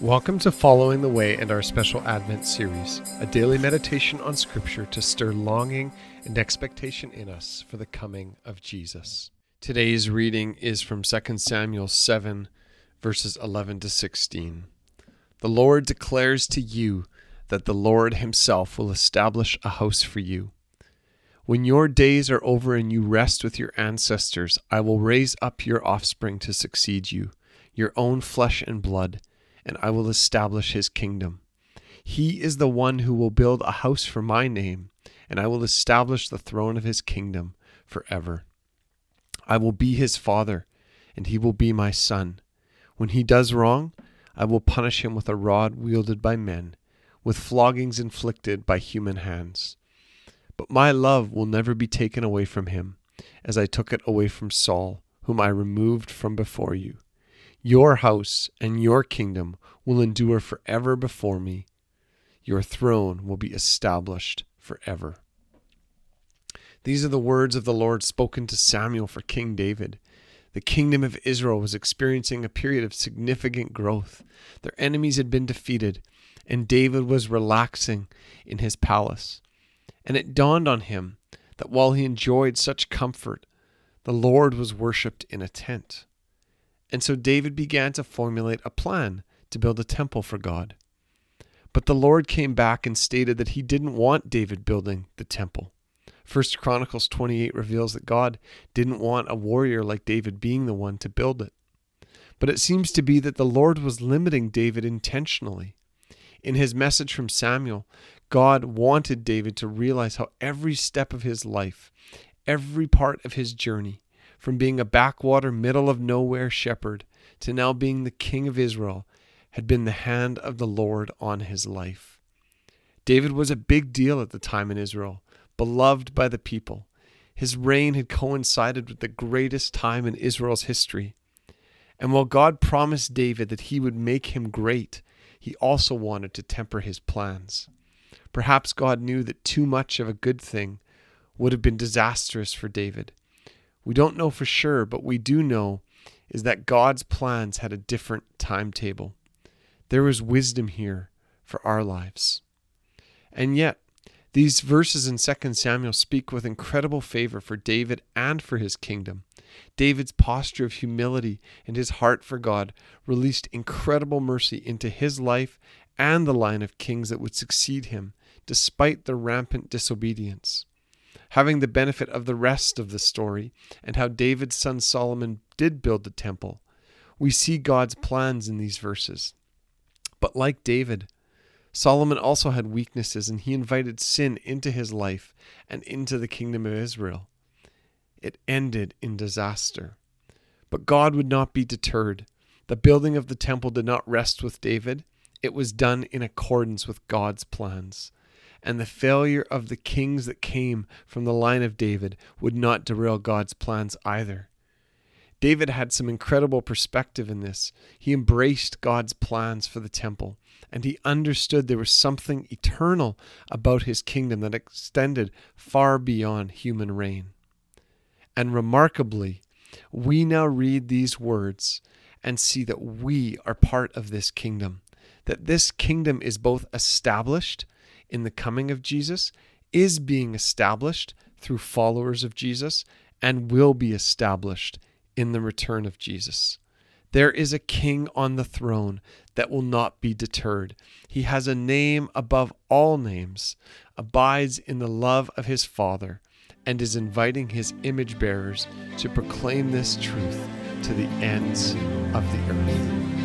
Welcome to Following the Way and our special Advent series, a daily meditation on Scripture to stir longing and expectation in us for the coming of Jesus. Today's reading is from 2 Samuel 7, verses 11 to 16. The Lord declares to you that the Lord Himself will establish a house for you. When your days are over and you rest with your ancestors, I will raise up your offspring to succeed you, your own flesh and blood, and I will establish his kingdom. He is the one who will build a house for my name, and I will establish the throne of his kingdom forever. I will be his father, and he will be my son. When he does wrong, I will punish him with a rod wielded by men, with floggings inflicted by human hands. But my love will never be taken away from him, as I took it away from Saul, whom I removed from before you. Your house and your kingdom will endure forever before me. Your throne will be established forever. These are the words of the Lord spoken to Samuel for King David. The kingdom of Israel was experiencing a period of significant growth. Their enemies had been defeated, and David was relaxing in his palace. And it dawned on him that while he enjoyed such comfort, the Lord was worshipped in a tent. And so David began to formulate a plan to build a temple for God. But the Lord came back and stated that he didn't want David building the temple. First Chronicles 28 reveals that God didn't want a warrior like David being the one to build it. But it seems to be that the Lord was limiting David intentionally. In his message from Samuel, God wanted David to realize how every step of his life, every part of his journey, from being a backwater, middle of nowhere shepherd to now being the king of Israel, had been the hand of the Lord on his life. David was a big deal at the time in Israel, beloved by the people. His reign had coincided with the greatest time in Israel's history. And while God promised David that he would make him great, he also wanted to temper his plans. Perhaps God knew that too much of a good thing would have been disastrous for David. We don't know for sure, but we do know is that God's plans had a different timetable. There was wisdom here for our lives. And yet, these verses in 2 Samuel speak with incredible favor for David and for his kingdom. David's posture of humility and his heart for God released incredible mercy into his life and the line of kings that would succeed him, despite the rampant disobedience. Having the benefit of the rest of the story and how David's son Solomon did build the temple, we see God's plans in these verses. But like David, Solomon also had weaknesses and he invited sin into his life and into the kingdom of Israel. It ended in disaster. But God would not be deterred. The building of the temple did not rest with David, it was done in accordance with God's plans. And the failure of the kings that came from the line of David would not derail God's plans either. David had some incredible perspective in this. He embraced God's plans for the temple, and he understood there was something eternal about his kingdom that extended far beyond human reign. And remarkably, we now read these words and see that we are part of this kingdom, that this kingdom is both established in the coming of Jesus, is being established through followers of Jesus, and will be established in the return of Jesus. There is a king on the throne that will not be deterred. He has a name above all names, abides in the love of his Father, and is inviting his image bearers to proclaim this truth to the ends of the earth.